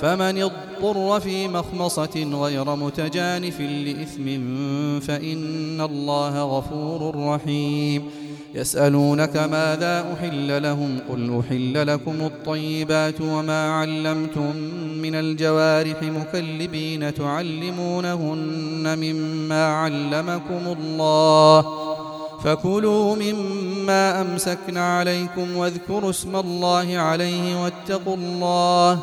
فمن اضطر في مخمصة غير متجانف لإثم فإن الله غفور رحيم. يسألونك ماذا أحل لهم؟ قل أحل لكم الطيبات وما علمتم من الجوارح مكلبين تعلمونهن مما علمكم الله. فكلوا مما أمسكن عليكم واذكروا اسم الله عليه واتقوا الله.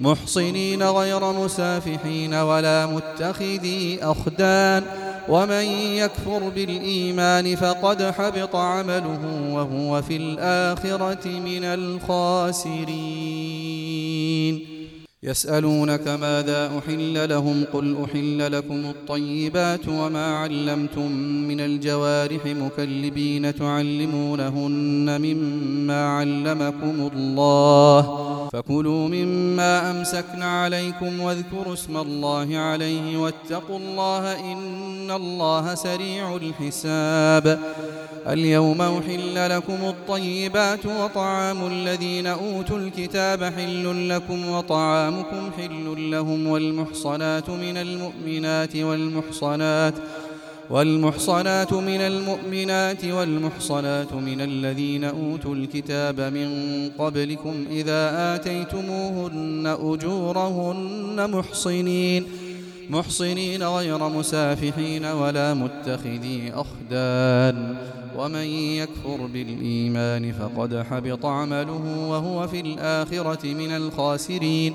محصنين غير مسافحين ولا متخذي أخدان ومن يكفر بالإيمان فقد حبط عمله وهو في الآخرة من الخاسرين يسألونك ماذا أحل لهم قل أحل لكم الطيبات وما علمتم من الجوارح مكلبين تعلمونهن مما علمكم الله فكلوا مما أمسكن عليكم واذكروا اسم الله عليه واتقوا الله إن الله سريع الحساب اليوم أحل لكم الطيبات وطعام الذين أوتوا الكتاب حل لكم وطعامكم حل لهم والمحصنات من المؤمنات والمحصنات والمحصنات من المؤمنات والمحصنات من الذين أوتوا الكتاب من قبلكم إذا آتيتموهن أجورهن محصنين محصنين غير مسافحين ولا متخذي أخدان ومن يكفر بالإيمان فقد حبط عمله وهو في الآخرة من الخاسرين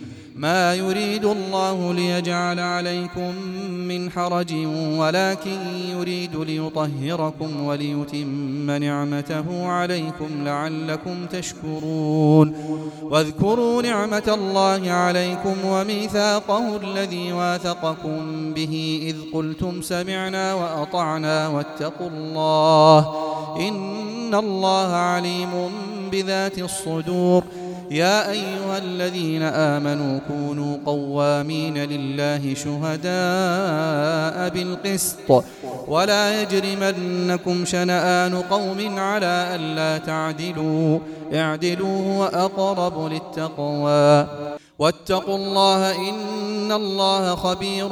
ما يريد الله ليجعل عليكم من حرج ولكن يريد ليطهركم وليتم نعمته عليكم لعلكم تشكرون. واذكروا نعمة الله عليكم وميثاقه الذي واثقكم به إذ قلتم سمعنا وأطعنا واتقوا الله إن الله عليم بذات الصدور. يا أيها الذين آمنوا كونوا قوامين لله شهداء بالقسط. ولا يجرمنكم شنآن قوم على ألا تعدلوا. اعدلوا وأقرب للتقوى. واتقوا الله إن الله خبير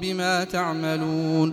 بما تعملون.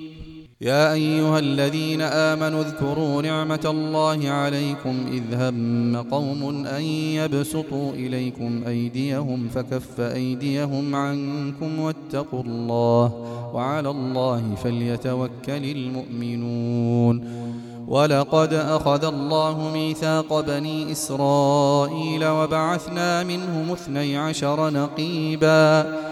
يا أيها الذين آمنوا اذكروا نعمة الله عليكم إذ هم قوم أن يبسطوا إليكم أيديهم فكف أيديهم عنكم واتقوا الله وعلى الله فليتوكل المؤمنون. ولقد أخذ الله ميثاق بني إسرائيل وبعثنا منهم اثني عشر نقيباً.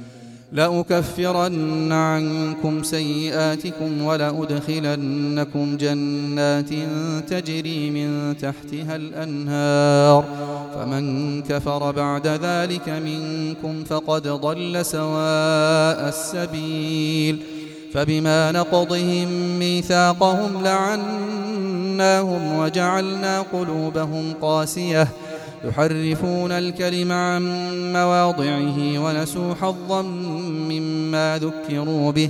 لأكفرن عنكم سيئاتكم ولأدخلنكم جنات تجري من تحتها الأنهار. فمن كفر بعد ذلك منكم فقد ضل سواء السبيل. فبما نقضهم ميثاقهم لعناهم وجعلنا قلوبهم قاسية. يحرفون الكلم عن مواضعه ونسوا حظا مما ذكروا به.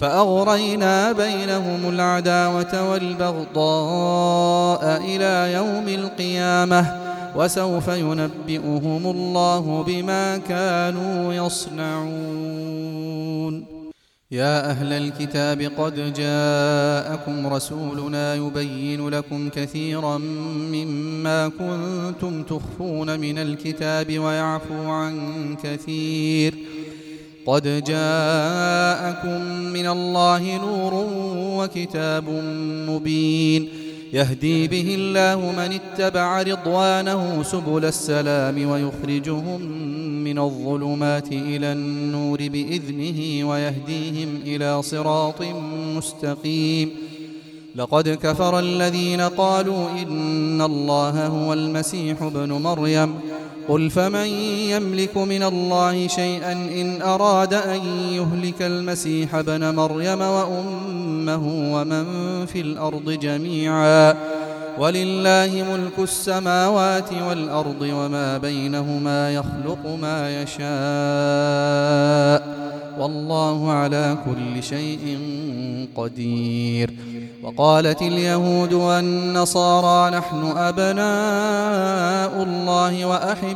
فأغرينا بينهم العداوة والبغضاء إلى يوم القيامة وسوف ينبئهم الله بما كانوا يصنعون. يا أهل الكتاب قد جاءكم رسولنا يبين لكم كثيرا مما كنتم تخفون من الكتاب ويعفو عن كثير. قد جاءكم من الله نور وكتاب مبين. يهدي به الله من اتبع رضوانه سبل السلام ويخرجهم من الظلمات إلى النور بإذنه ويهديهم إلى صراط مستقيم. لقد كفر الذين قالوا إن الله هو المسيح ابن مريم. قل فمن يملك من الله شيئا إن أراد أن يهلك المسيح ابن مريم وأمه ومن في الأرض جميعا ولله ملك السماوات والأرض وما بينهما يخلق ما يشاء والله على كل شيء قدير وقالت اليهود والنصارى نحن أبناء الله وأحباؤه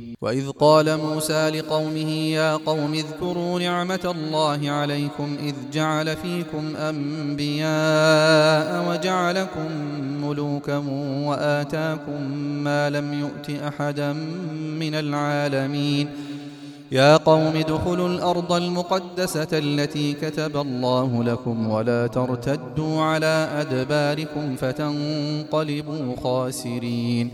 وإذ قال موسى لقومه يا قوم اذكروا نعمة الله عليكم إذ جعل فيكم أنبياء وجعلكم ملوكا وآتاكم ما لم يؤت أحدا من العالمين. يا قوم ادخلوا الأرض المقدسة التي كتب الله لكم ولا ترتدوا على أدباركم فتنقلبوا خاسرين.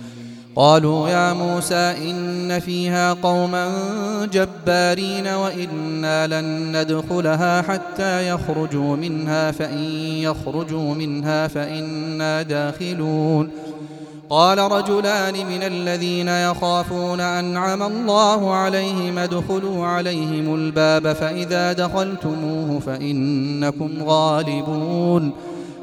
قالوا يا موسى إن فيها قوما جبارين وإنا لن ندخلها حتى يخرجوا منها فإن يخرجوا منها فإنا داخلون. قال رجلان من الذين يخافون أنعم الله عليهم ادخلوا عليهم الباب فإذا دخلتموه فإنكم غالبون.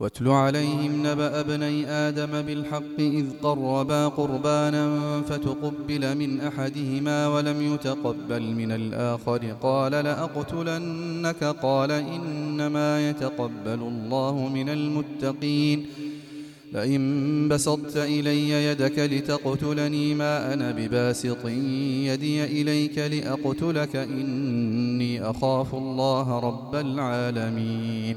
واتل عليهم نبأ ابني آدم بالحق إذ قربا قربانا فتقبل من أحدهما ولم يتقبل من الآخر. قال لأقتلنك؟ قال إنما يتقبل الله من المتقين. لئن بسطت إلي يدك لتقتلني ما أنا بباسط. يدي إليك لأقتلك إني أخاف الله رب العالمين.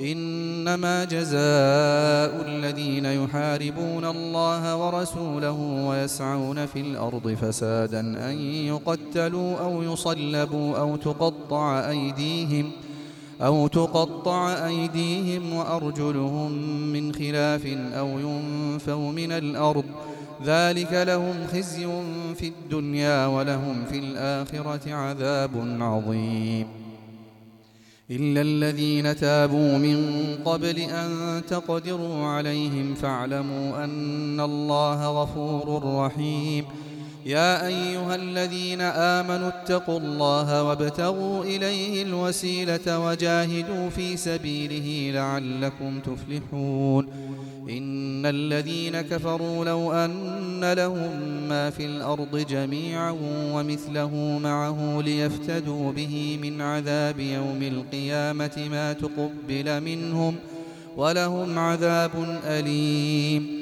إنما جزاء الذين يحاربون الله ورسوله ويسعون في الأرض فسادا أن يقتلوا أو يصلبوا أو تقطع أيديهم أو تقطع أيديهم وأرجلهم من خلاف أو ينفوا من الأرض ذلك لهم خزي في الدنيا ولهم في الآخرة عذاب عظيم إلا الذين تابوا من قبل أن تقدروا عليهم فاعلموا أن الله غفور رحيم يا أيها الذين آمنوا اتقوا الله وابتغوا إليه الوسيلة وجاهدوا في سبيله لعلكم تفلحون. إن الذين كفروا لو أن لهم ما في الأرض جميعا ومثله معه ليفتدوا به من عذاب يوم القيامة ما تقبل منهم ولهم عذاب أليم.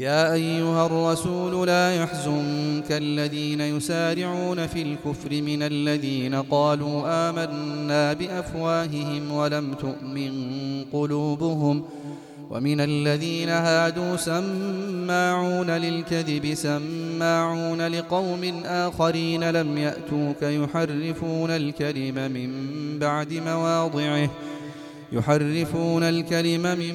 يا أيها الرسول لا يحزنك الذين يسارعون في الكفر من الذين قالوا آمنا بأفواههم ولم تؤمن قلوبهم ۖ ومن الذين هادوا سماعون للكذب سماعون لقوم آخرين لم يأتوك يحرفون الكلم من بعد مواضعه يحرفون الكلم من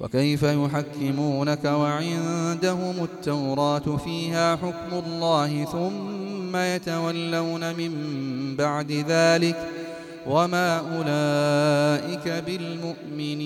وكيف يحكمونك وعندهم التوراة فيها حكم الله ثم يتولون من بعد ذلك وما أولئك بالمؤمنين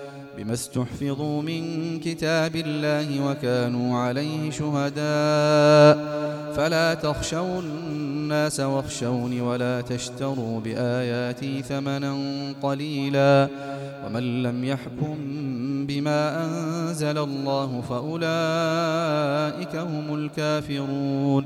بما استحفظوا من كتاب الله وكانوا عليه شهداء. فلا تخشوا الناس واخشوني ولا تشتروا بآياتي ثمنا قليلا. ومن لم يحكم بما أنزل الله فأولئك هم الكافرون.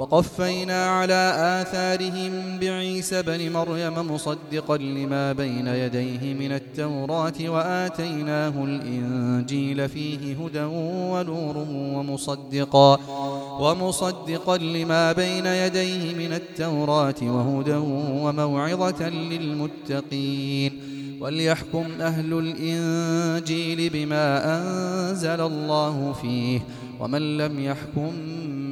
وقفينا على آثارهم بعيسى بن مريم مصدقا لما بين يديه من التوراة وآتيناه الإنجيل فيه هدى ونور ومصدقا ومصدقا لما بين يديه من التوراة وهدى وموعظة للمتقين وليحكم أهل الإنجيل بما أنزل الله فيه ومن لم يحكم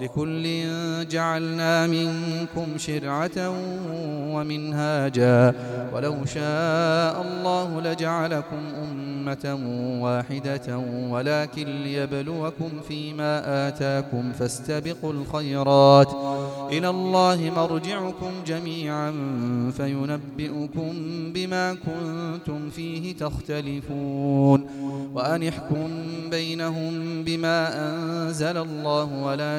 لكل جعلنا منكم شرعة ومنهاجا. ولو شاء الله لجعلكم أمة واحدة ولكن ليبلوكم فيما آتاكم فاستبقوا الخيرات. إلى الله مرجعكم جميعا فينبئكم بما كنتم فيه تختلفون. وأن احكم بينهم بما أنزل الله ولا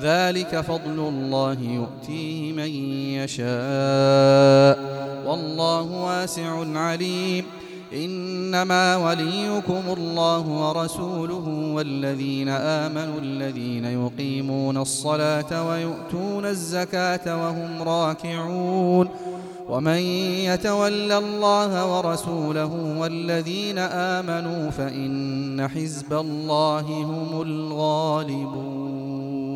ذلك فضل الله يؤتيه من يشاء. والله واسع عليم. إنما وليكم الله ورسوله والذين آمنوا الذين يقيمون الصلاة ويؤتون الزكاة وهم راكعون. ومن يتول الله ورسوله والذين آمنوا فإن حزب الله هم الغالبون.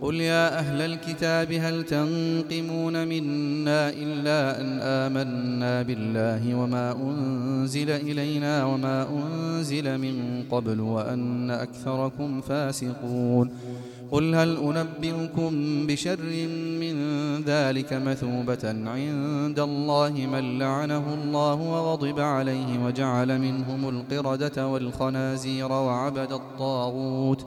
قل يا أهل الكتاب هل تنقمون منا إلا أن آمنا بالله وما أنزل إلينا وما أنزل من قبل وأن أكثركم فاسقون قل هل أنبئكم بشر من ذلك مثوبة عند الله من لعنه الله وغضب عليه وجعل منهم القردة والخنازير وعبد الطاغوت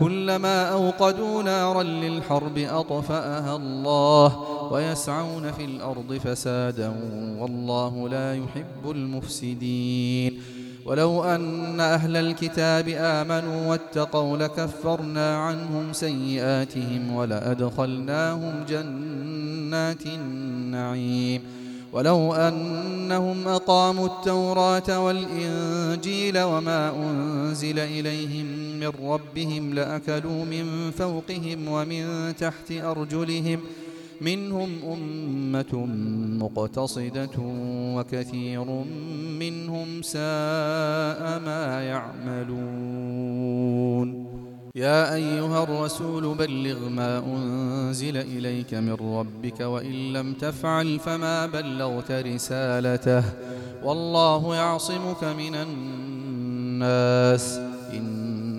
كلما أوقدوا نارا للحرب أطفأها الله ويسعون في الأرض فسادا والله لا يحب المفسدين. ولو أن أهل الكتاب آمنوا واتقوا لكفرنا عنهم سيئاتهم ولأدخلناهم جنات النعيم. ولو أنهم أقاموا التوراة والإنجيل وما أنزل إليهم من ربهم لأكلوا من فوقهم ومن تحت أرجلهم ۖ منهم أمة مقتصدة وكثير منهم ساء ما يعملون. يا أيها الرسول بلغ ما أنزل إليك من ربك وإن لم تفعل فما بلغت رسالته. والله يعصمك من الناس. إن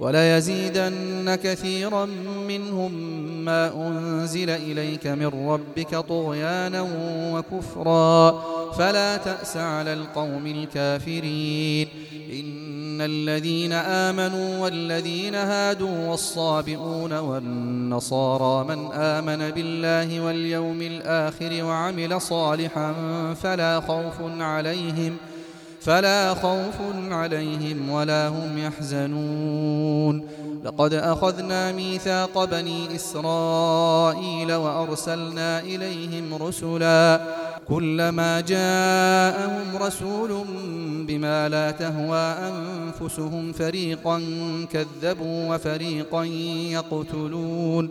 وليزيدن كثيرا منهم ما أنزل إليك من ربك طغيانا وكفرا. فلا تأس على القوم الكافرين. إن الذين آمنوا والذين هادوا والصابئون والنصارى من آمن بالله واليوم الآخر وعمل صالحا فلا خوف عليهم ۖ فلا خوف عليهم ولا هم يحزنون. لقد أخذنا ميثاق بني إسرائيل وأرسلنا إليهم رسلا. كلما جاءهم رسول بما لا تهوى أنفسهم فريقا كذبوا وفريقا يقتلون.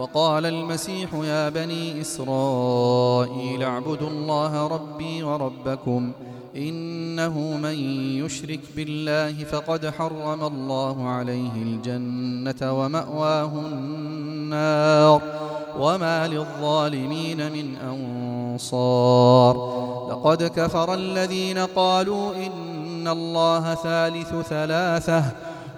وقال المسيح يا بني إسرائيل اعبدوا الله ربي وربكم إنه من يشرك بالله فقد حرم الله عليه الجنة ومأواه النار وما للظالمين من أنصار لقد كفر الذين قالوا إن الله ثالث ثلاثة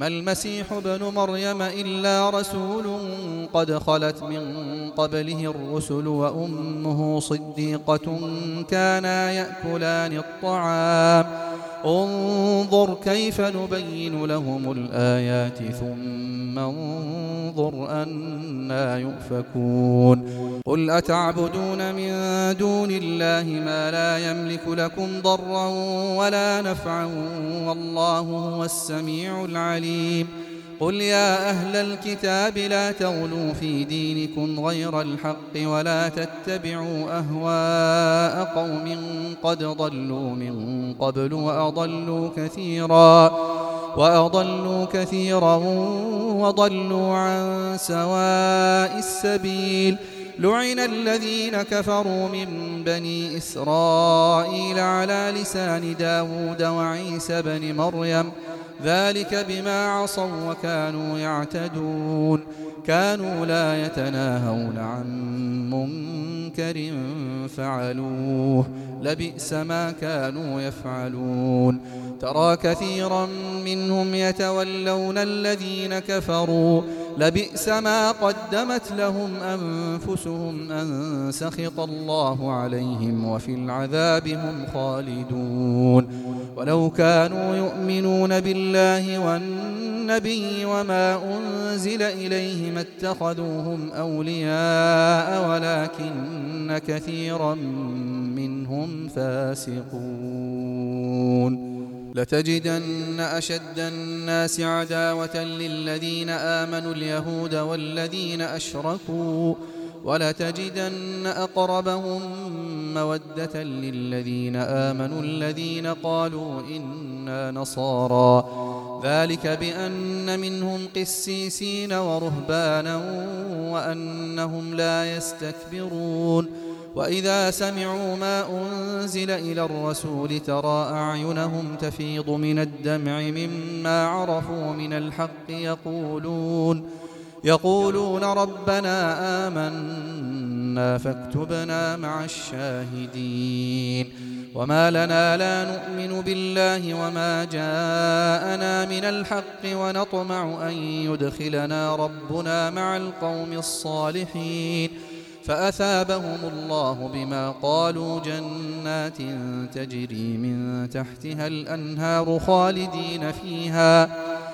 ما المسيح ابن مريم إلا رسول قد خلت من قبله الرسل وأمه صديقة كانا يأكلان الطعام. انظر كيف نبين لهم الآيات ثم انظر أنا يؤفكون. قل أتعبدون من دون الله ما لا يملك لكم ضرا ولا نفعا والله هو السميع العليم. قل يا أهل الكتاب لا تغلوا في دينكم غير الحق ولا تتبعوا أهواء قوم قد ضلوا من قبل وأضلوا كثيرا وأضلوا كثيرا وضلوا عن سواء السبيل. لعن الذين كفروا من بني إسرائيل على لسان داود وعيسى بن مريم ذلك بما عصوا وكانوا يعتدون. كانوا لا يتناهون عن منكر فعلوه. لبئس ما كانوا يفعلون. ترى كثيرا منهم يتولون الذين كفروا. لبئس ما قدمت لهم أنفسهم أن سخط الله عليهم وفي العذاب هم خالدون. ولو كانوا يؤمنون بالله والنبي وما أنزل إليه ما اتخذوهم أولياء ولكن كثيرا منهم فاسقون. لتجدن أشد الناس عداوة للذين آمنوا اليهود والذين أشركوا ولتجدن أقربهم مودة للذين آمنوا الذين قالوا إنا نصارى. ذلك بأن منهم قسيسين ورهبانا وأنهم لا يستكبرون. وإذا سمعوا ما أنزل إلى الرسول ترى أعينهم تفيض من الدمع مما عرفوا من الحق يقولون. يقولون ربنا آمنا فاكتبنا مع الشاهدين وما لنا لا نؤمن بالله وما جاءنا من الحق ونطمع أن يدخلنا ربنا مع القوم الصالحين فأثابهم الله بما قالوا جنات تجري من تحتها الأنهار خالدين فيها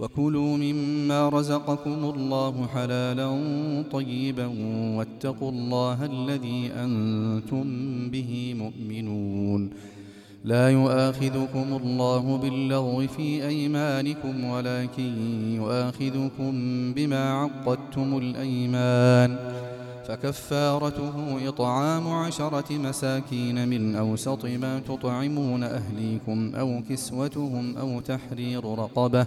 وكلوا مما رزقكم الله حلالا طيبا واتقوا الله الذي أنتم به مؤمنون. لا يؤاخذكم الله باللغو في أيمانكم ولكن يؤاخذكم بما عقدتم الأيمان. فكفارته إطعام عشرة مساكين من أوسط ما تطعمون أهليكم أو كسوتهم أو تحرير رقبة.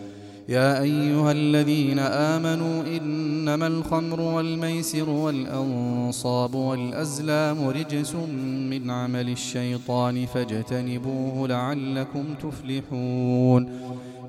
يا أيها الذين آمنوا إنما الخمر والميسر والأنصاب والأزلام رجس من عمل الشيطان فاجتنبوه لعلكم تفلحون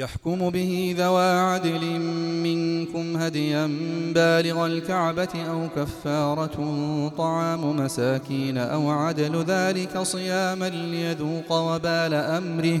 يحكم به ذوى عدل منكم هديا بالغ الكعبة أو كفارة طعام مساكين أو عدل ذلك صياما ليذوق وبال أمره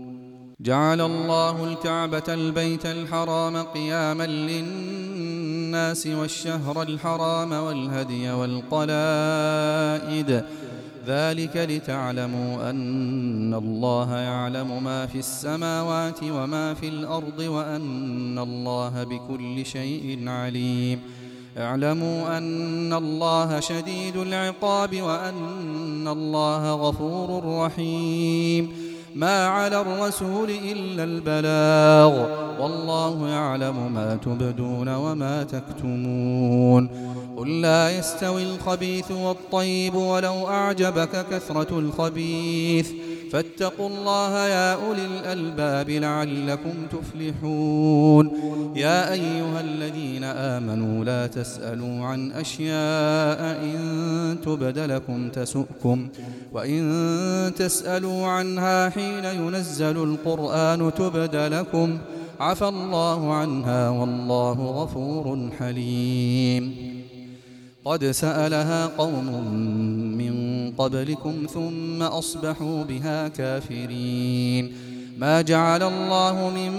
جعل الله الكعبة البيت الحرام قياما للناس والشهر الحرام والهدي والقلائد. ذلك لتعلموا أن الله يعلم ما في السماوات وما في الأرض وأن الله بكل شيء عليم. اعلموا أن الله شديد العقاب وأن الله غفور رحيم. ما على الرسول إلا البلاغ. والله يعلم ما تبدون وما تكتمون. قل لا يستوي الخبيث والطيب ولو أعجبك كثرة الخبيث. فاتقوا الله يا أولي الألباب لعلكم تفلحون. يا أيها الذين آمنوا لا تسألوا عن أشياء إن تبد لكم تسؤكم. وإن تسألوا عنها حين ينزل القرآن تبد لكم. عفى الله عنها والله غفور حليم. قد سألها قوم من قبلكم ثم أصبحوا بها كافرين. ما جعل الله من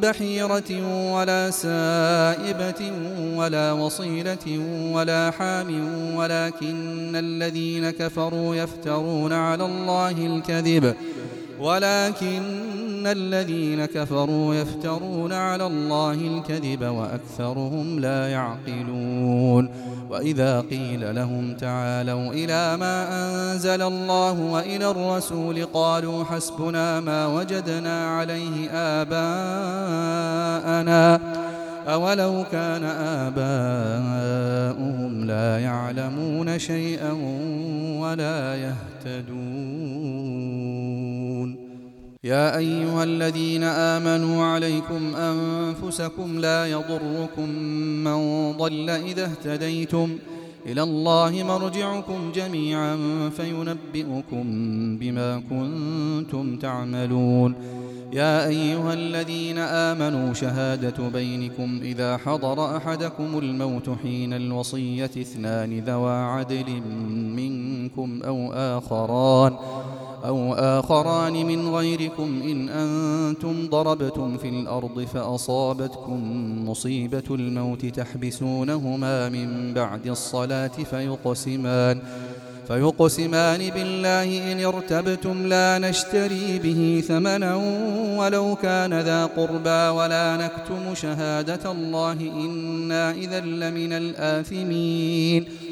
بحيرة ولا سائبة ولا وصيلة ولا حام ولكن الذين كفروا يفترون على الله الكذب. ولكن الذين كفروا يفترون على الله الكذب وأكثرهم لا يعقلون وإذا قيل لهم تعالوا إلى ما أنزل الله وإلى الرسول قالوا حسبنا ما وجدنا عليه آباءنا أولو كان آباؤهم لا يعلمون شيئا ولا يهتدون يا أيها الذين آمنوا عليكم أنفسكم لا يضركم من ضل إذا اهتديتم إلى الله مرجعكم جميعا فينبئكم بما كنتم تعملون. يا أيها الذين آمنوا شهادة بينكم إذا حضر أحدكم الموت حين الوصية اثنان ذوى عدل منكم أو آخران. أو آخران من غيركم إن أنتم ضربتم في الأرض فأصابتكم مصيبة الموت تحبسونهما من بعد الصلاة فيقسمان فيقسمان بالله إن ارتبتم لا نشتري به ثمنا ولو كان ذا قربى ولا نكتم شهادة الله إنا إذا لمن الآثمين.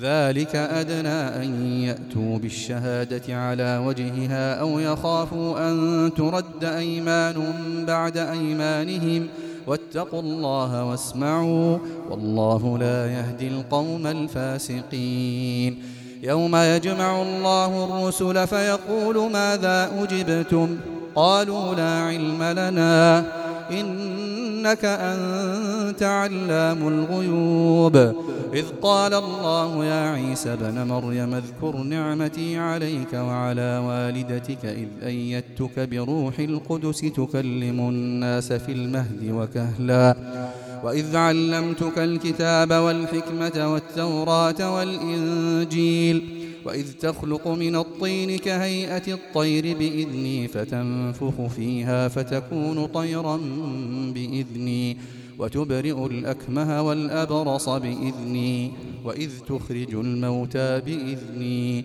ذلك أدنى أن يأتوا بالشهادة على وجهها أو يخافوا أن ترد أيمان بعد أيمانهم. واتقوا الله واسمعوا والله لا يهدي القوم الفاسقين. يوم يجمع الله الرسل فيقول ماذا أجبتم؟ قالوا لا علم لنا. إنك أنت علام الغيوب. إذ قال الله يا عيسى بن مريم اذكر نعمتي عليك وعلى والدتك إذ أيدتك بروح القدس تكلم الناس في المهد وكهلا. وإذ علمتك الكتاب والحكمة والتوراة والإنجيل وإذ تخلق من الطين كهيئة الطير بإذني فتنفخ فيها فتكون طيرا بإذني وتبرئ الأكمه والأبرص بإذني وإذ تخرج الموتى بإذني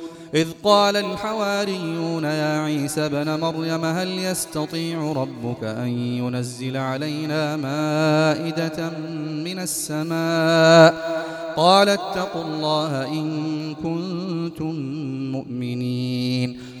إذ قال الحواريون يا عيسى بن مريم هل يستطيع ربك أن ينزل علينا مائدة من السماء؟ قال اتقوا الله إن كنتم مؤمنين.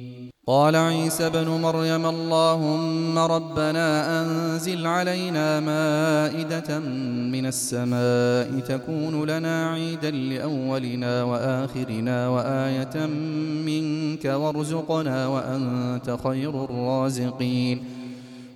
قال عيسى بن مريم اللهم ربنا أنزل علينا مائدة من السماء تكون لنا عيدا لأولنا وآخرنا وآية منك وارزقنا وأنت خير الرازقين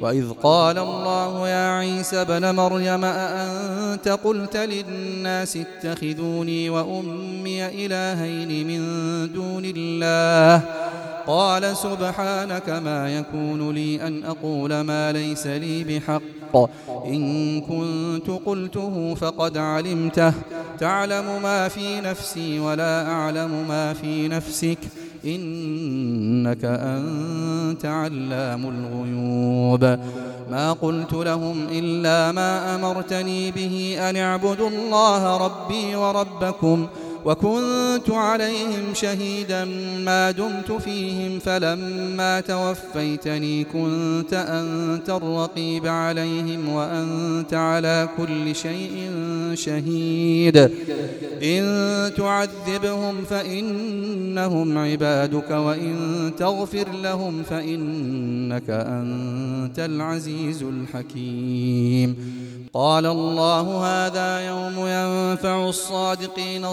وإذ قال الله يا عيسى بن مريم أأنت قلت للناس اتخذوني وأمي إلهين من دون الله؟ قال سبحانك ما يكون لي أن أقول ما ليس لي بحق. إن كنت قلته فقد علمته. تعلم ما في نفسي ولا أعلم ما في نفسك. إنك أنت علام الغيوب. ما قلت لهم إلا ما أمرتني به أن اعبدوا الله ربي وربكم وكنت عليهم شهيدا ما دمت فيهم فلما توفيتني كنت أنت الرقيب عليهم وأنت على كل شيء شهيد. إن تعذبهم فإنهم عبادك وإن تغفر لهم فإنك أنت العزيز الحكيم. قال الله هذا يوم ينفع الصادقين